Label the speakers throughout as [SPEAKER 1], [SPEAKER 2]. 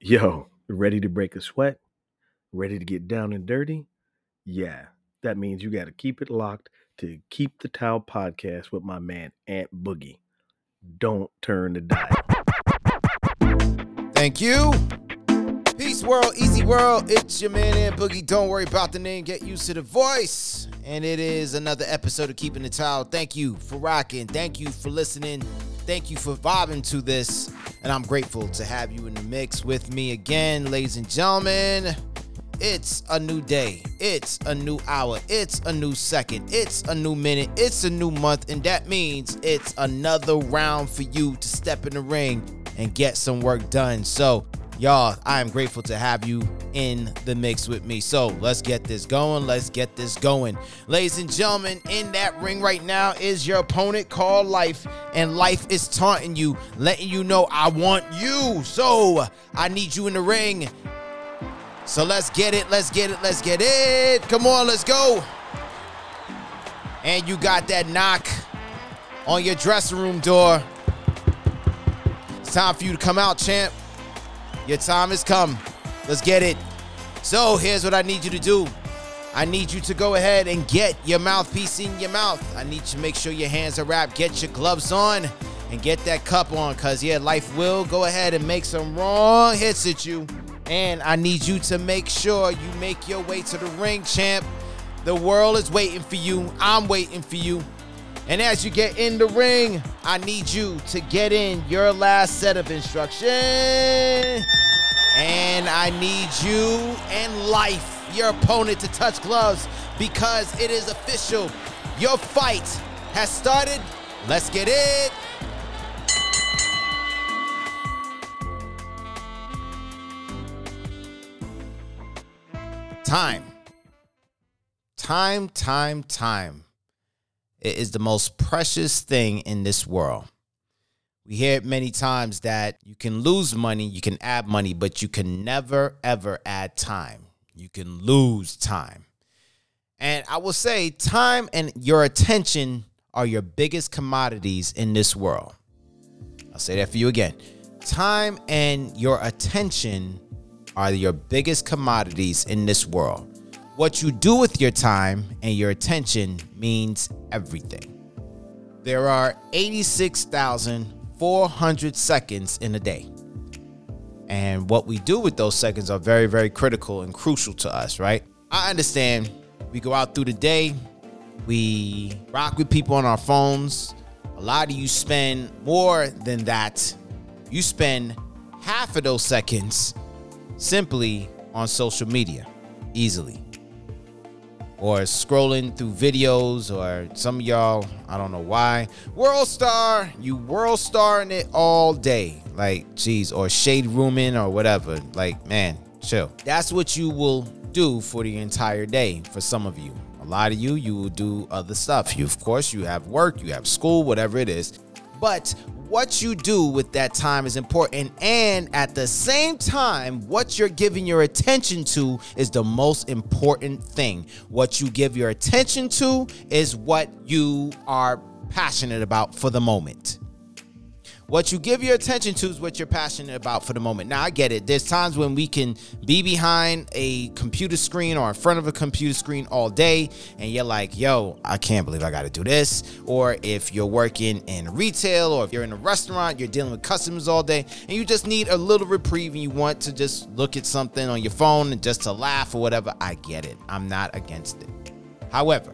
[SPEAKER 1] Yo, ready to break a sweat? Ready to get down and dirty? Yeah, that means you got to keep it locked to Keep the Towel podcast with my man Ant Boogie. Don't turn the dial.
[SPEAKER 2] Thank you. Peace world, easy world. It's your man Ant Boogie. Don't worry about the name, get used to the voice. And it is another episode of Keeping the Towel. Thank you for rocking. Thank you for listening. Thank you for vibing to this. And I'm grateful to have you in the mix with me again, ladies and gentlemen. It's a new day. It's a new hour. It's a new second. It's a new minute. It's a new month. And that means it's another round for you to step in the ring and get some work done. So, y'all, I am grateful to have you in the mix with me. So, let's get this going. Let's get this going. Ladies and gentlemen, in that ring right now is your opponent called Life. And Life is taunting you, letting you know, I want you. So, I need you in the ring. So let's get it, let's get it, let's get it. Come on, let's go. And you got that knock on your dressing room door. It's time for you to come out, champ. Your time has come. Let's get it. So here's what I need you to do. I need you to go ahead and get your mouthpiece in your mouth. I need you to make sure your hands are wrapped. Get your gloves on and get that cup on because, yeah, life will go ahead and make some wrong hits at you. And I need you to make sure you make your way to the ring, champ. The world is waiting for you. I'm waiting for you. And as you get in the ring, I need you to get in your last set of instruction. And I need you and life, your opponent, to touch gloves because it is official. Your fight has started. Let's get it. Time. Time, time, time. It is the most precious thing in this world. We hear it many times that you can lose money, you can add money, but you can never, ever add time. You can lose time. And I will say, time and your attention are your biggest commodities in this world. I'll say that for you again. Time and your attention are your biggest commodities in this world. What you do with your time and your attention means everything. There are 86,400 seconds in a day. And what we do with those seconds are very, very critical and crucial to us, right? I understand we go out through the day, we rock with people on our phones. A lot of you spend more than that. You spend half of those seconds simply on social media easily or scrolling through videos or some of y'all i don't know why. World star you world starring it all day. Like geez or shade rooming or whatever. Like man chill. That's what you will do for the entire day for some of you. A lot of you you will do other stuff. You of course you have work you have school whatever it is. But what you do with that time is important. And at the same time, what you're giving your attention to is the most important thing. What you give your attention to is what you are passionate about for the moment. What you give your attention to is what you're passionate about for the moment. Now, I get it. There's times when we can be behind a computer screen or in front of a computer screen all day, and you're like, yo, I can't believe I got to do this. Or if you're working in retail or if you're in a restaurant, you're dealing with customers all day, and you just need a little reprieve and you want to just look at something on your phone and just to laugh or whatever. I get it. I'm not against it. However,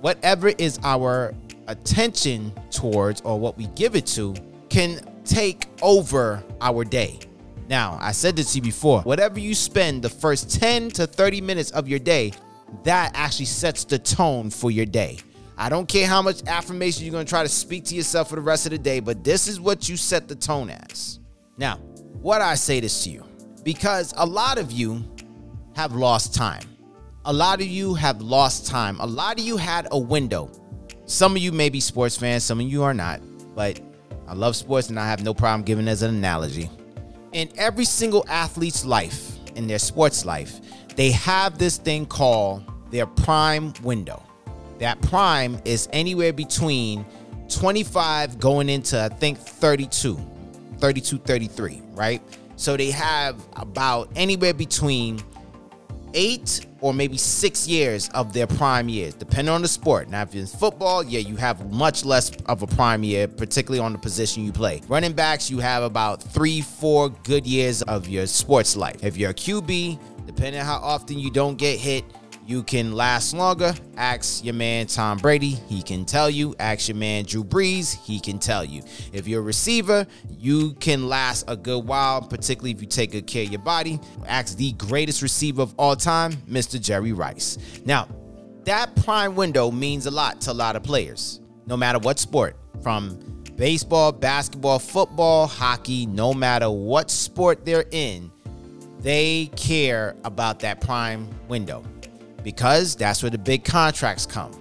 [SPEAKER 2] whatever is our attention towards or what we give it to can take over our day. Now, I said this to you before. Whatever you spend the first 10 to 30 minutes of your day, that actually sets the tone for your day. I don't care how much affirmation you're going to try to speak to yourself for the rest of the day, but this is what you set the tone as. Now, what I say this to you because a lot of you have lost time. A lot of you have lost time. A lot of you had a window. Some of you may be sports fans, some of you are not, but I love sports and I have no problem giving as an analogy. In every single athlete's life, in their sports life, they have this thing called their prime window. That prime is anywhere between 25 going into, I think, 32, 32, 33, right? So they have about anywhere between eight or maybe six years of their prime years, depending on the sport. Now, if it's football, yeah, you have much less of a prime year, particularly on the position you play. Running backs, you have about three, four good years of your sports life. If you're a QB, depending on how often you don't get hit, you can last longer. Ask your man Tom Brady, he can tell you. Ask your man Drew Brees, he can tell you. If you're a receiver, you can last a good while, particularly if you take good care of your body. Ask the greatest receiver of all time, Mr. Jerry Rice. Now, that prime window means a lot to a lot of players, no matter what sport, from baseball, basketball, football, hockey, no matter what sport they're in, they care about that prime window because that's where the big contracts come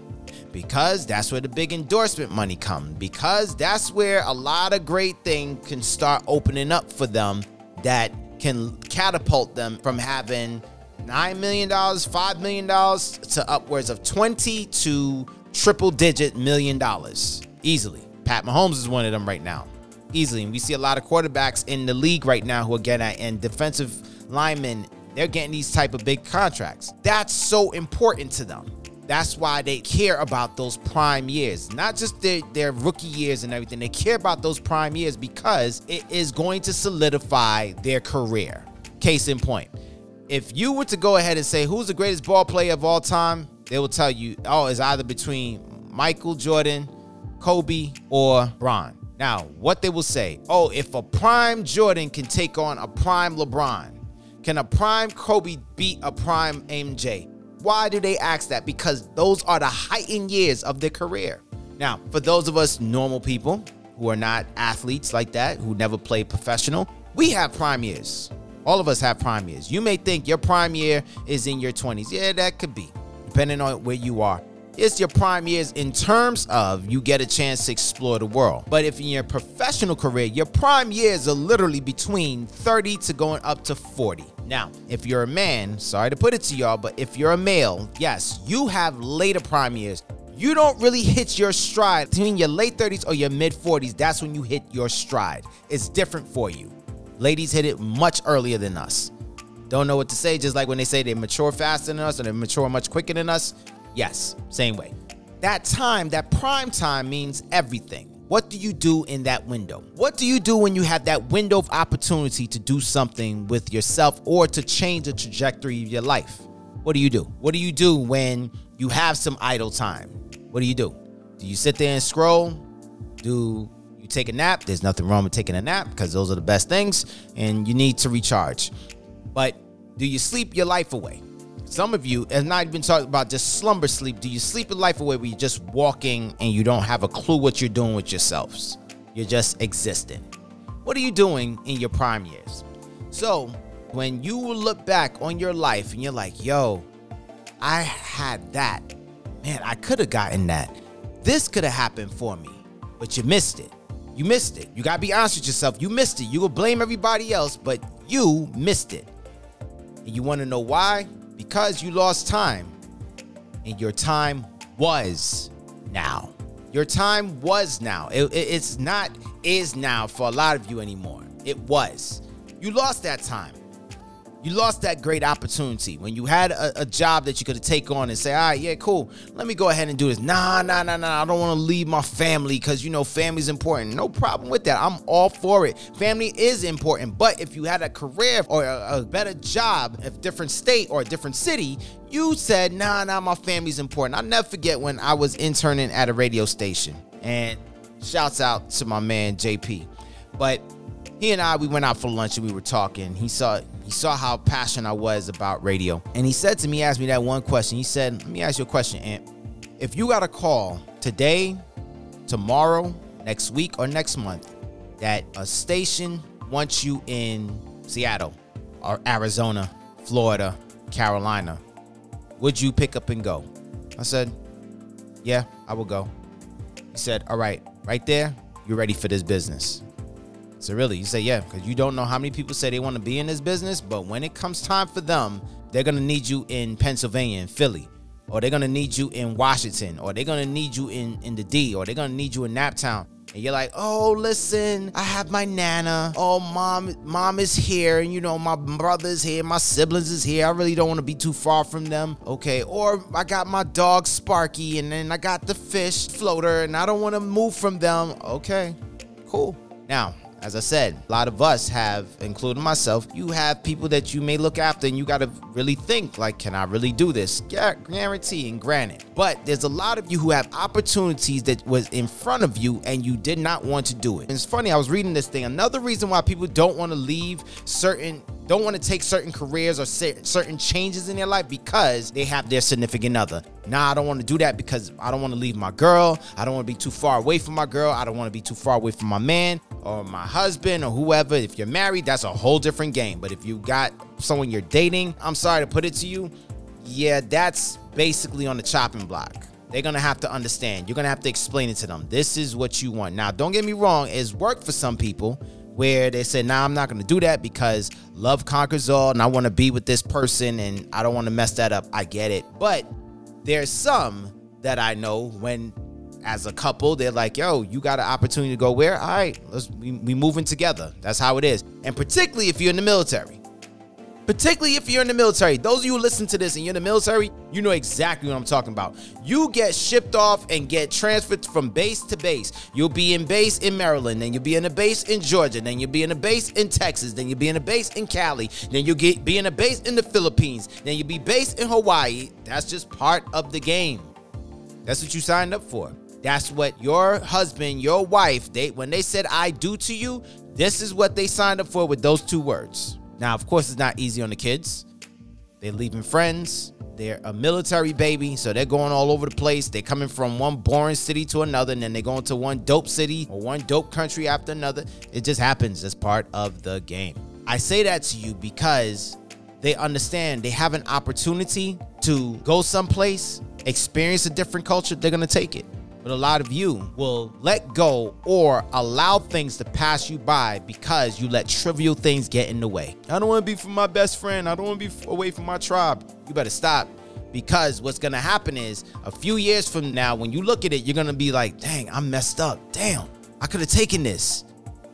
[SPEAKER 2] because that's where the big endorsement money come because that's where a lot of great things can start opening up for them that can catapult them from having $9 million, $5 million to upwards of 20 to triple digit million dollars easily. Pat Mahomes is one of them right now. Easily. And we see a lot of quarterbacks in the league right now who are getting at, and defensive linemen they're getting these type of big contracts. That's so important to them. That's why they care about those prime years, not just their, their rookie years and everything. They care about those prime years because it is going to solidify their career. Case in point, if you were to go ahead and say who's the greatest ball player of all time, they will tell you, oh, it's either between Michael Jordan, Kobe, or Bron. Now, what they will say, oh, if a prime Jordan can take on a prime LeBron, can a prime Kobe beat a prime MJ? Why do they ask that? Because those are the heightened years of their career. Now, for those of us normal people who are not athletes like that, who never played professional, we have prime years. All of us have prime years. You may think your prime year is in your 20s. Yeah, that could be, depending on where you are it's your prime years in terms of you get a chance to explore the world. But if in your professional career, your prime years are literally between 30 to going up to 40. Now, if you're a man, sorry to put it to y'all, but if you're a male, yes, you have later prime years. You don't really hit your stride between your late 30s or your mid 40s. That's when you hit your stride. It's different for you. Ladies hit it much earlier than us. Don't know what to say, just like when they say they mature faster than us or they mature much quicker than us. Yes, same way. That time, that prime time means everything. What do you do in that window? What do you do when you have that window of opportunity to do something with yourself or to change the trajectory of your life? What do you do? What do you do when you have some idle time? What do you do? Do you sit there and scroll? Do you take a nap? There's nothing wrong with taking a nap because those are the best things and you need to recharge. But do you sleep your life away? Some of you, and not even talking about just slumber sleep. Do you sleep your life away where you're just walking and you don't have a clue what you're doing with yourselves? You're just existing. What are you doing in your prime years? So, when you look back on your life and you're like, yo, I had that. Man, I could have gotten that. This could have happened for me, but you missed it. You missed it. You got to be honest with yourself. You missed it. You will blame everybody else, but you missed it. And you want to know why? Because you lost time and your time was now. Your time was now. It, it, it's not is now for a lot of you anymore. It was. You lost that time. You lost that great opportunity when you had a, a job that you could take on and say, all right, yeah, cool. Let me go ahead and do this. Nah, nah, nah, nah. I don't want to leave my family because, you know, family's important. No problem with that. I'm all for it. Family is important. But if you had a career or a, a better job, a different state or a different city, you said, nah, nah, my family's important. I'll never forget when I was interning at a radio station. And shouts out to my man, JP. But he and I we went out for lunch and we were talking. He saw saw how passionate I was about radio. And he said to me, he asked me that one question. He said, Let me ask you a question, Ant. If you got a call today, tomorrow, next week, or next month that a station wants you in Seattle or Arizona, Florida, Carolina, would you pick up and go? I said, Yeah, I will go. He said, All right, right there, you're ready for this business. So really, you say yeah, because you don't know how many people say they want to be in this business, but when it comes time for them, they're gonna need you in Pennsylvania and Philly, or they're gonna need you in Washington, or they're gonna need you in in the D, or they're gonna need you in Naptown. and you're like, oh, listen, I have my nana. Oh, mom, mom is here, and you know, my brother's here, my siblings is here. I really don't want to be too far from them. Okay. Or I got my dog Sparky, and then I got the fish floater, and I don't want to move from them. Okay. Cool. Now, as I said, a lot of us have, including myself, you have people that you may look after and you got to really think, like, can I really do this? Yeah, guarantee and granted. But there's a lot of you who have opportunities that was in front of you and you did not want to do it. And it's funny, I was reading this thing. Another reason why people don't want to leave certain don't want to take certain careers or certain changes in their life because they have their significant other. Nah, I don't want to do that because I don't want to leave my girl. I don't want to be too far away from my girl. I don't want to be too far away from my man or my husband or whoever. If you're married, that's a whole different game. But if you got someone you're dating, I'm sorry to put it to you, yeah, that's basically on the chopping block. They're gonna have to understand. You're gonna have to explain it to them. This is what you want. Now, don't get me wrong, it's worked for some people where they said, nah, I'm not gonna do that because love conquers all and I wanna be with this person and I don't wanna mess that up. I get it. But there's some that I know when as a couple, they're like, yo, you got an opportunity to go where? All right, let's we, we moving together. That's how it is. And particularly if you're in the military particularly if you're in the military. Those of you who listen to this and you're in the military, you know exactly what I'm talking about. You get shipped off and get transferred from base to base. You'll be in base in Maryland, then you'll be in a base in Georgia, then you'll be in a base in Texas, then you'll be in a base in Cali, then you'll get be in a base in the Philippines, then you'll be based in Hawaii. That's just part of the game. That's what you signed up for. That's what your husband, your wife, they when they said I do to you, this is what they signed up for with those two words. Now, of course, it's not easy on the kids. They're leaving friends. They're a military baby, so they're going all over the place. They're coming from one boring city to another, and then they're going to one dope city or one dope country after another. It just happens as part of the game. I say that to you because they understand they have an opportunity to go someplace, experience a different culture, they're gonna take it. But a lot of you will let go or allow things to pass you by because you let trivial things get in the way. I don't want to be from my best friend. I don't want to be away from my tribe. You better stop because what's going to happen is a few years from now, when you look at it, you're going to be like, dang, I'm messed up. Damn, I could have taken this.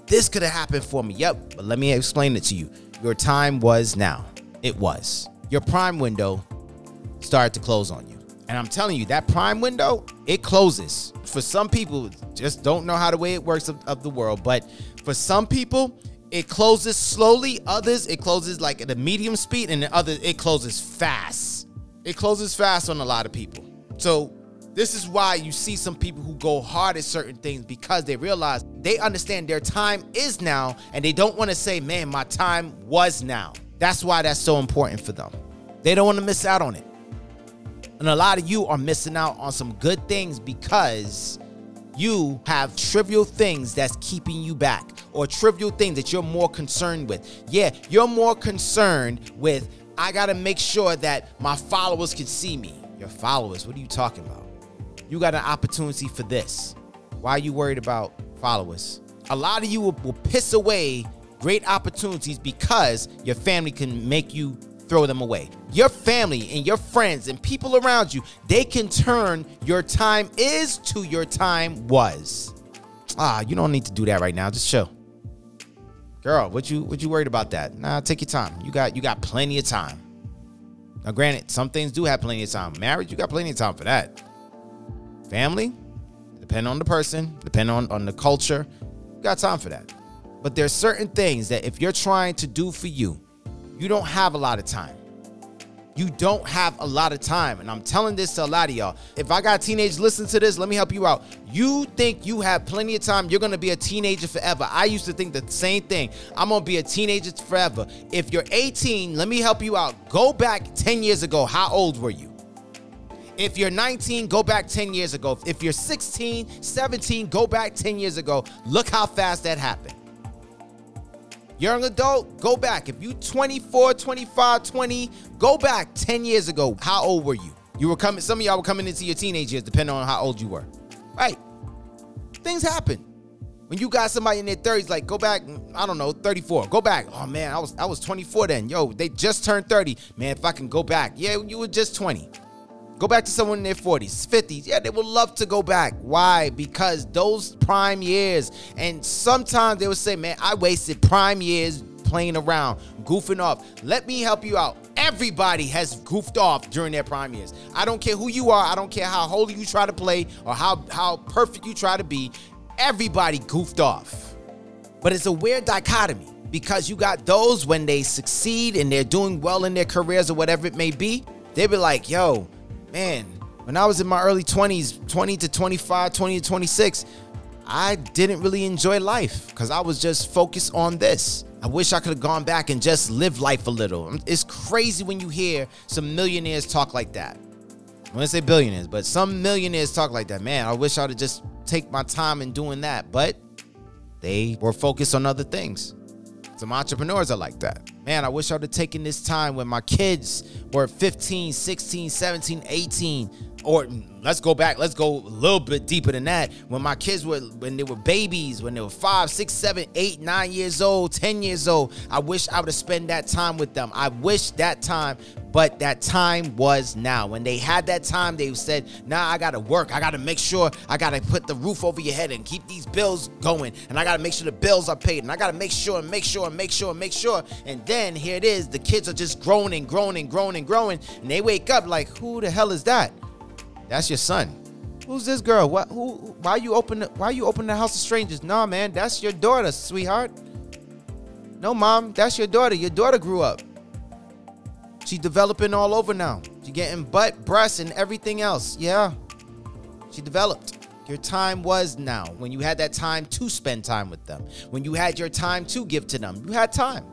[SPEAKER 2] This could have happened for me. Yep, but let me explain it to you. Your time was now. It was. Your prime window started to close on you. And I'm telling you, that prime window, it closes. For some people, just don't know how the way it works of, of the world. But for some people, it closes slowly. Others, it closes like at a medium speed, and the other, it closes fast. It closes fast on a lot of people. So this is why you see some people who go hard at certain things because they realize they understand their time is now and they don't want to say, man, my time was now. That's why that's so important for them. They don't want to miss out on it. And a lot of you are missing out on some good things because you have trivial things that's keeping you back or trivial things that you're more concerned with. Yeah, you're more concerned with, I got to make sure that my followers can see me. Your followers, what are you talking about? You got an opportunity for this. Why are you worried about followers? A lot of you will, will piss away great opportunities because your family can make you throw them away. Your family and your friends and people around you, they can turn your time is to your time was. Ah, you don't need to do that right now. Just chill. Girl, what you what you worried about that? Nah, take your time. You got you got plenty of time. Now, granted, some things do have plenty of time. Marriage, you got plenty of time for that. Family, depend on the person, depend on, on the culture, you got time for that. But there's certain things that if you're trying to do for you, you don't have a lot of time. You don't have a lot of time. And I'm telling this to a lot of y'all. If I got teenagers listen to this, let me help you out. You think you have plenty of time, you're gonna be a teenager forever. I used to think the same thing. I'm gonna be a teenager forever. If you're 18, let me help you out. Go back 10 years ago. How old were you? If you're 19, go back 10 years ago. If you're 16, 17, go back 10 years ago. Look how fast that happened. Young adult, go back. If you 24, 25, 20, go back 10 years ago. How old were you? You were coming, some of y'all were coming into your teenage years, depending on how old you were. Right. Things happen. When you got somebody in their 30s, like go back, I don't know, 34. Go back. Oh man, I was I was 24 then. Yo, they just turned 30. Man, if I can go back. Yeah, you were just 20. Go back to someone in their 40s, 50s. Yeah, they would love to go back. Why? Because those prime years, and sometimes they would say, man, I wasted prime years playing around, goofing off. Let me help you out. Everybody has goofed off during their prime years. I don't care who you are. I don't care how holy you try to play or how, how perfect you try to be. Everybody goofed off. But it's a weird dichotomy because you got those when they succeed and they're doing well in their careers or whatever it may be, they be like, yo, man, when I was in my early 20s, 20 to 25, 20 to 26, I didn't really enjoy life because I was just focused on this. I wish I could have gone back and just lived life a little. It's crazy when you hear some millionaires talk like that. I want to say billionaires, but some millionaires talk like that. Man, I wish I'd have just take my time in doing that, but they were focused on other things. Some entrepreneurs are like that. Man, I wish I would have taken this time when my kids were 15, 16, 17, 18, or mm, let's go back let's go a little bit deeper than that. When my kids were when they were babies when they were five six seven eight nine years old ten years old i wish i would have spent that time with them. I wish that time but that time was now when they had that time they said nah i gotta work i gotta make sure i gotta put the roof over your head and keep these bills going and i gotta make sure the bills are paid and i gotta make sure and make sure and make sure and make sure and then here it is the kids are just growing and growing and growing and growing and they wake up like who the hell is that that's your son. Who's this girl? What? Who? Why you open? Why you open the house of strangers? Nah, man, that's your daughter, sweetheart. No, mom, that's your daughter. Your daughter grew up. She's developing all over now. She getting butt, breasts, and everything else. Yeah, she developed. Your time was now. When you had that time to spend time with them. When you had your time to give to them. You had time,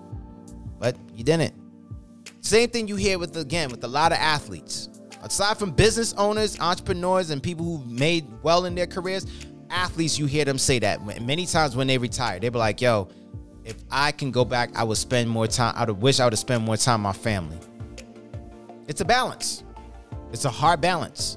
[SPEAKER 2] but you didn't. Same thing you hear with again with a lot of athletes aside from business owners, entrepreneurs, and people who made well in their careers, athletes, you hear them say that many times when they retire. They be like, yo, if I can go back, I would spend more time. I would wish I would have spent more time with my family. It's a balance. It's a hard balance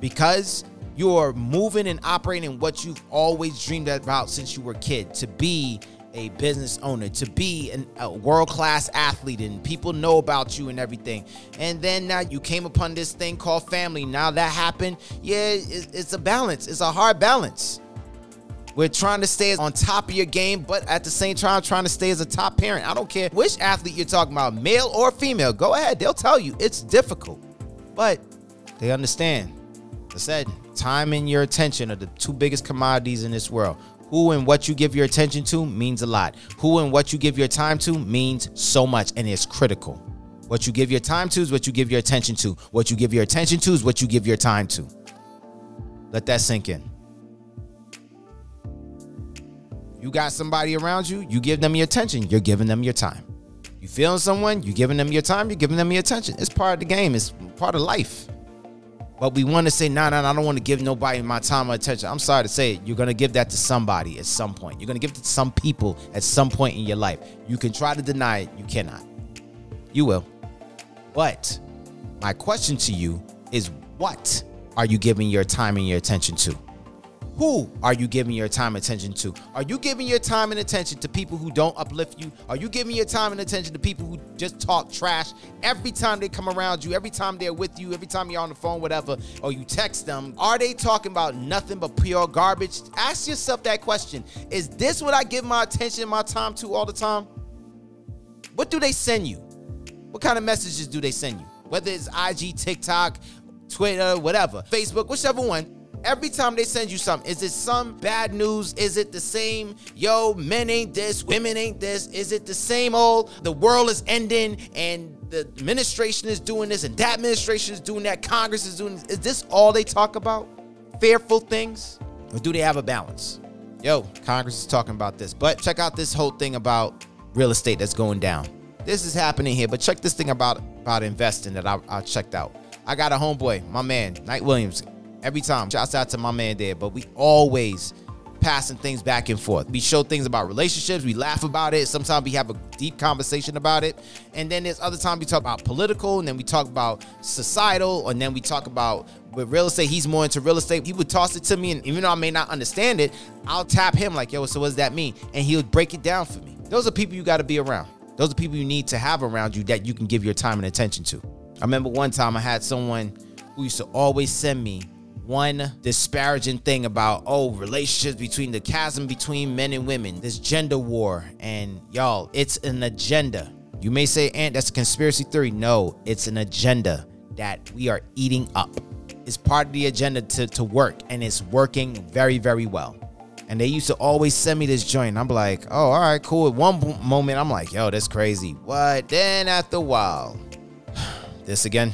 [SPEAKER 2] because you're moving and operating what you've always dreamed about since you were a kid to be a business owner, to be an, a world class athlete, and people know about you and everything. And then now you came upon this thing called family. Now that happened, yeah, it's, it's a balance. It's a hard balance. We're trying to stay on top of your game, but at the same time, trying to stay as a top parent. I don't care which athlete you're talking about, male or female. Go ahead, they'll tell you it's difficult, but they understand. I said, time and your attention are the two biggest commodities in this world. Who and what you give your attention to means a lot. Who and what you give your time to means so much and it's critical. What you give your time to is what you give your attention to. What you give your attention to is what you give your time to. Let that sink in. You got somebody around you, you give them your attention, you're giving them your time. You feeling someone, you're giving them your time, you're giving them your attention. It's part of the game, it's part of life. But we want to say, nah, nah, nah, I don't want to give nobody my time or attention. I'm sorry to say it. You're going to give that to somebody at some point. You're going to give it to some people at some point in your life. You can try to deny it. You cannot. You will. But my question to you is what are you giving your time and your attention to? Who are you giving your time and attention to? Are you giving your time and attention to people who don't uplift you? Are you giving your time and attention to people who just talk trash every time they come around you, every time they're with you, every time you're on the phone, whatever, or you text them? Are they talking about nothing but pure garbage? Ask yourself that question. Is this what I give my attention, my time to all the time? What do they send you? What kind of messages do they send you? Whether it's IG, TikTok, Twitter, whatever, Facebook, whichever one Every time they send you something, is it some bad news? Is it the same, yo, men ain't this, women ain't this? Is it the same old, the world is ending and the administration is doing this and that administration is doing that, Congress is doing this? Is this all they talk about? Fearful things? Or do they have a balance? Yo, Congress is talking about this. But check out this whole thing about real estate that's going down. This is happening here, but check this thing about about investing that I, I checked out. I got a homeboy, my man, Knight Williams, every time. Shouts out to my man there, but we always passing things back and forth. We show things about relationships, we laugh about it. Sometimes we have a deep conversation about it. And then there's other times we talk about political, and then we talk about societal, and then we talk about with real estate. He's more into real estate. He would toss it to me, and even though I may not understand it, I'll tap him like, yo, so what does that mean? And he'll break it down for me. Those are people you got to be around. Those are people you need to have around you that you can give your time and attention to. I remember one time I had someone who used to always send me one disparaging thing about oh relationships between the chasm between men and women this gender war and y'all it's an agenda. You may say Ant that's a conspiracy theory. No it's an agenda that we are eating up. It's part of the agenda to, to work and it's working very very well. And they used to always send me this joint i'm like oh all right cool. At one moment i'm like yo that's crazy. What then after a while this again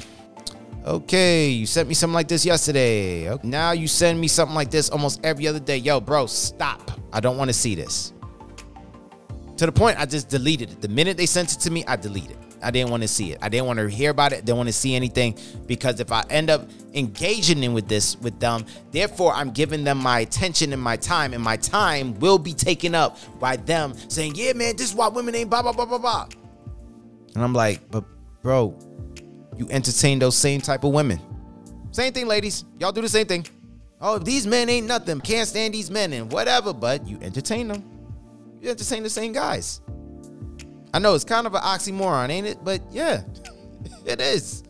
[SPEAKER 2] Okay, you sent me something like this yesterday. Now you send me something like this almost every other day. Yo, bro, stop. I don't want to see this. To the point, I just deleted it. The minute they sent it to me, I deleted it. I didn't want to see it. I didn't want to hear about it. Didn't want to see anything because if I end up engaging in with this with them, therefore I'm giving them my attention and my time, and my time will be taken up by them saying, "Yeah, man, this is why women ain't blah blah blah blah blah." And I'm like, "But, bro, you entertain those same type of women. Same thing, ladies. Y'all do the same thing. Oh, these men ain't nothing. Can't stand these men and whatever, but you entertain them. You entertain the same guys. I know it's kind of an oxymoron, ain't it? But yeah, it is.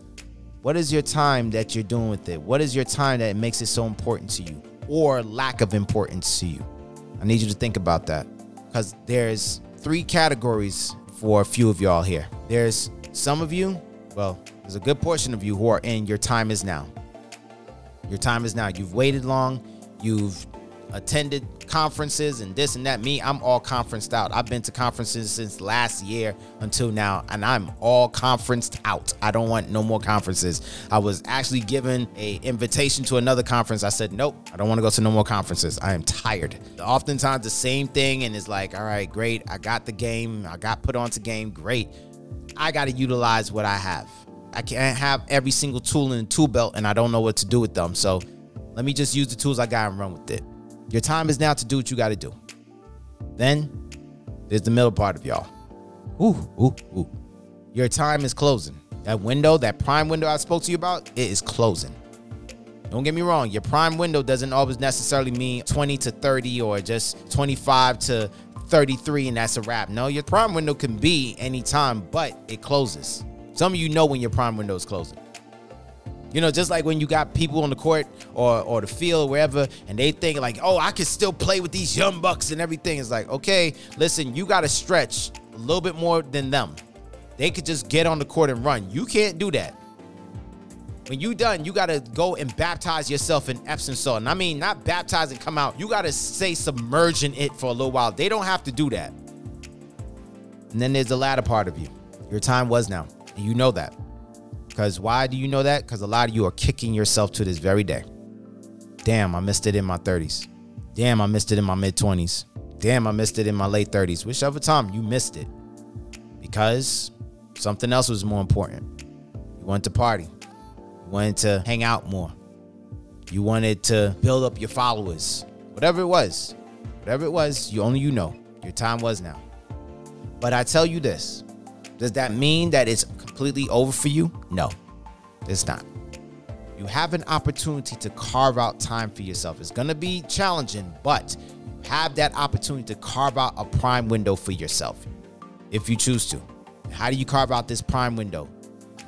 [SPEAKER 2] What is your time that you're doing with it? What is your time that makes it so important to you or lack of importance to you? I need you to think about that because there's three categories for a few of y'all here. There's some of you, well, there's a good portion of you who are in your time is now. Your time is now. You've waited long. You've attended conferences and this and that. Me, I'm all conferenced out. I've been to conferences since last year until now, and I'm all conferenced out. I don't want no more conferences. I was actually given a invitation to another conference. I said, nope, I don't want to go to no more conferences. I am tired. Oftentimes the same thing, and it's like, all right, great. I got the game. I got put onto game. Great. I got to utilize what I have. I can't have every single tool in the tool belt and I don't know what to do with them. So let me just use the tools I got and run with it. Your time is now to do what you got to do. Then there's the middle part of y'all. Ooh, ooh, ooh. Your time is closing. That window, that prime window I spoke to you about, it is closing. Don't get me wrong, your prime window doesn't always necessarily mean 20 to 30 or just 25 to 33 and that's a wrap. No, your prime window can be anytime, but it closes. Some of you know when your prime window is closing. You know, just like when you got people on the court or or the field wherever, and they think like, oh, I can still play with these young bucks and everything. It's like, okay, listen, you got to stretch a little bit more than them. They could just get on the court and run. You can't do that. When you done, you gotta go and baptize yourself in Epsom salt. And I mean, not baptize and come out. You gotta stay submerged in it for a little while. They don't have to do that. And then there's the latter part of you. Your time was now. And you know that. Because why do you know that? Because a lot of you are kicking yourself to this very day. Damn, I missed it in my 30s. Damn, I missed it in my mid 20s. Damn, I missed it in my late 30s. Whichever time you missed it. Because something else was more important. You went to party. Wanted to hang out more. You wanted to build up your followers. Whatever it was. Whatever it was, you only you know. Your time was now. But I tell you this does that mean that it's completely over for you? No, it's not. You have an opportunity to carve out time for yourself. It's going to be challenging, but you have that opportunity to carve out a prime window for yourself if you choose to. How do you carve out this prime window?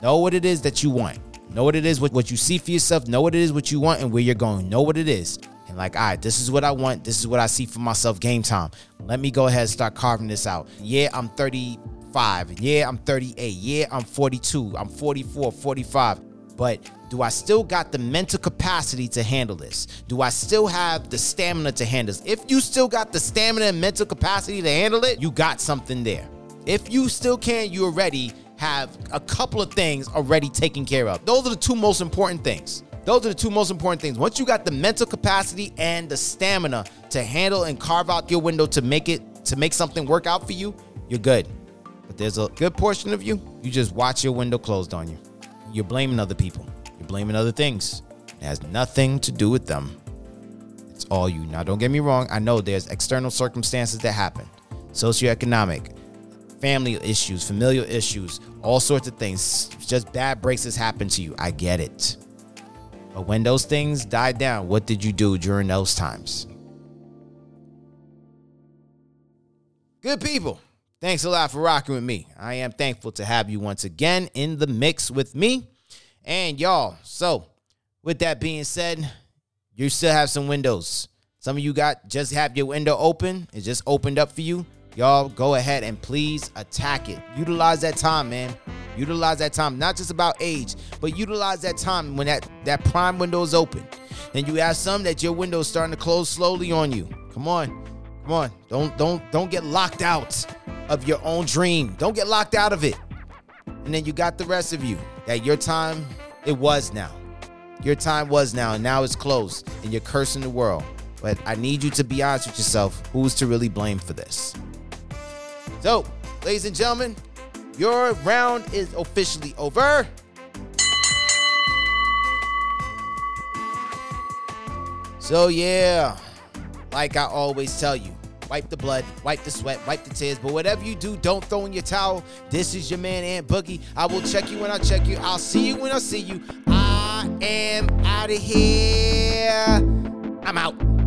[SPEAKER 2] Know what it is that you want. Know what it is, what, what you see for yourself. Know what it is, what you want, and where you're going. Know what it is. And like, all right, this is what I want. This is what I see for myself game time. Let me go ahead and start carving this out. Yeah, I'm 35. Yeah, I'm 38. Yeah, I'm 42. I'm 44, 45. But do I still got the mental capacity to handle this? Do I still have the stamina to handle this? If you still got the stamina and mental capacity to handle it, you got something there. If you still can't, you already have a couple of things already taken care of. Those are the two most important things. Those are the two most important things. Once you got the mental capacity and the stamina to handle and carve out your window to make it to make something work out for you, you're good. But there's a good portion of you, you just watch your window closed on you. You're blaming other people, you're blaming other things. It has nothing to do with them. It's all you. Now, don't get me wrong, I know there's external circumstances that happen socioeconomic, family issues, familial issues, all sorts of things. Just bad breaks has happened to you. I get it. But when those things died down, what did you do during those times? Good people. Thanks a lot for rocking with me. I am thankful to have you once again in the mix with me. And y'all, so with that being said, you still have some windows. Some of you got just have your window open. It just opened up for you. Y'all go ahead and please attack it. Utilize that time, man. Utilize that time. Not just about age, but utilize that time when that, that prime window is open. Then you have some that your window is starting to close slowly on you. Come on. Come on. Don't don't don't get locked out of your own dream. Don't get locked out of it. And then you got the rest of you that your time it was now. Your time was now, and now it's closed, and you're cursing the world. But I need you to be honest with yourself. Who's to really blame for this? So, ladies and gentlemen, your round is officially over. So, yeah, like I always tell you, wipe the blood, wipe the sweat, wipe the tears. But whatever you do, don't throw in your towel. This is your man, Ant Boogie. I will check you when I check you. I'll see you when I see you. I am out of here. I'm out.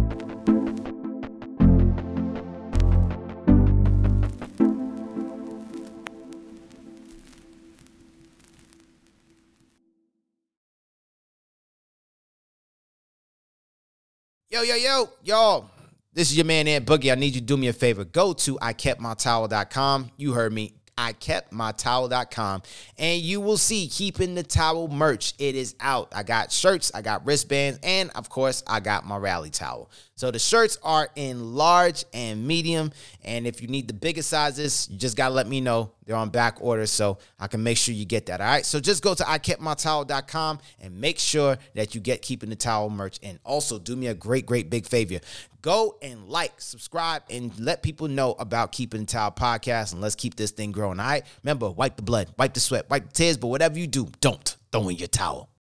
[SPEAKER 2] Yo, yo, yo, y'all. This is your man, Ant Boogie. I need you to do me a favor. Go to ikeptmytowel.com. You heard me. ikeptmytowel.com and you will see keeping the towel merch it is out i got shirts i got wristbands and of course i got my rally towel so the shirts are in large and medium and if you need the bigger sizes you just gotta let me know. They're on back order so i can make sure you get that all right? So just go to ikeptmytowel.com and make sure that you get keeping the towel merch and also do me a great great big favor. Go and like subscribe and let people know about keeping the towel podcast and let's keep this thing growing all right? Remember wipe the blood wipe the sweat wipe the tears but whatever you do don't throw in your towel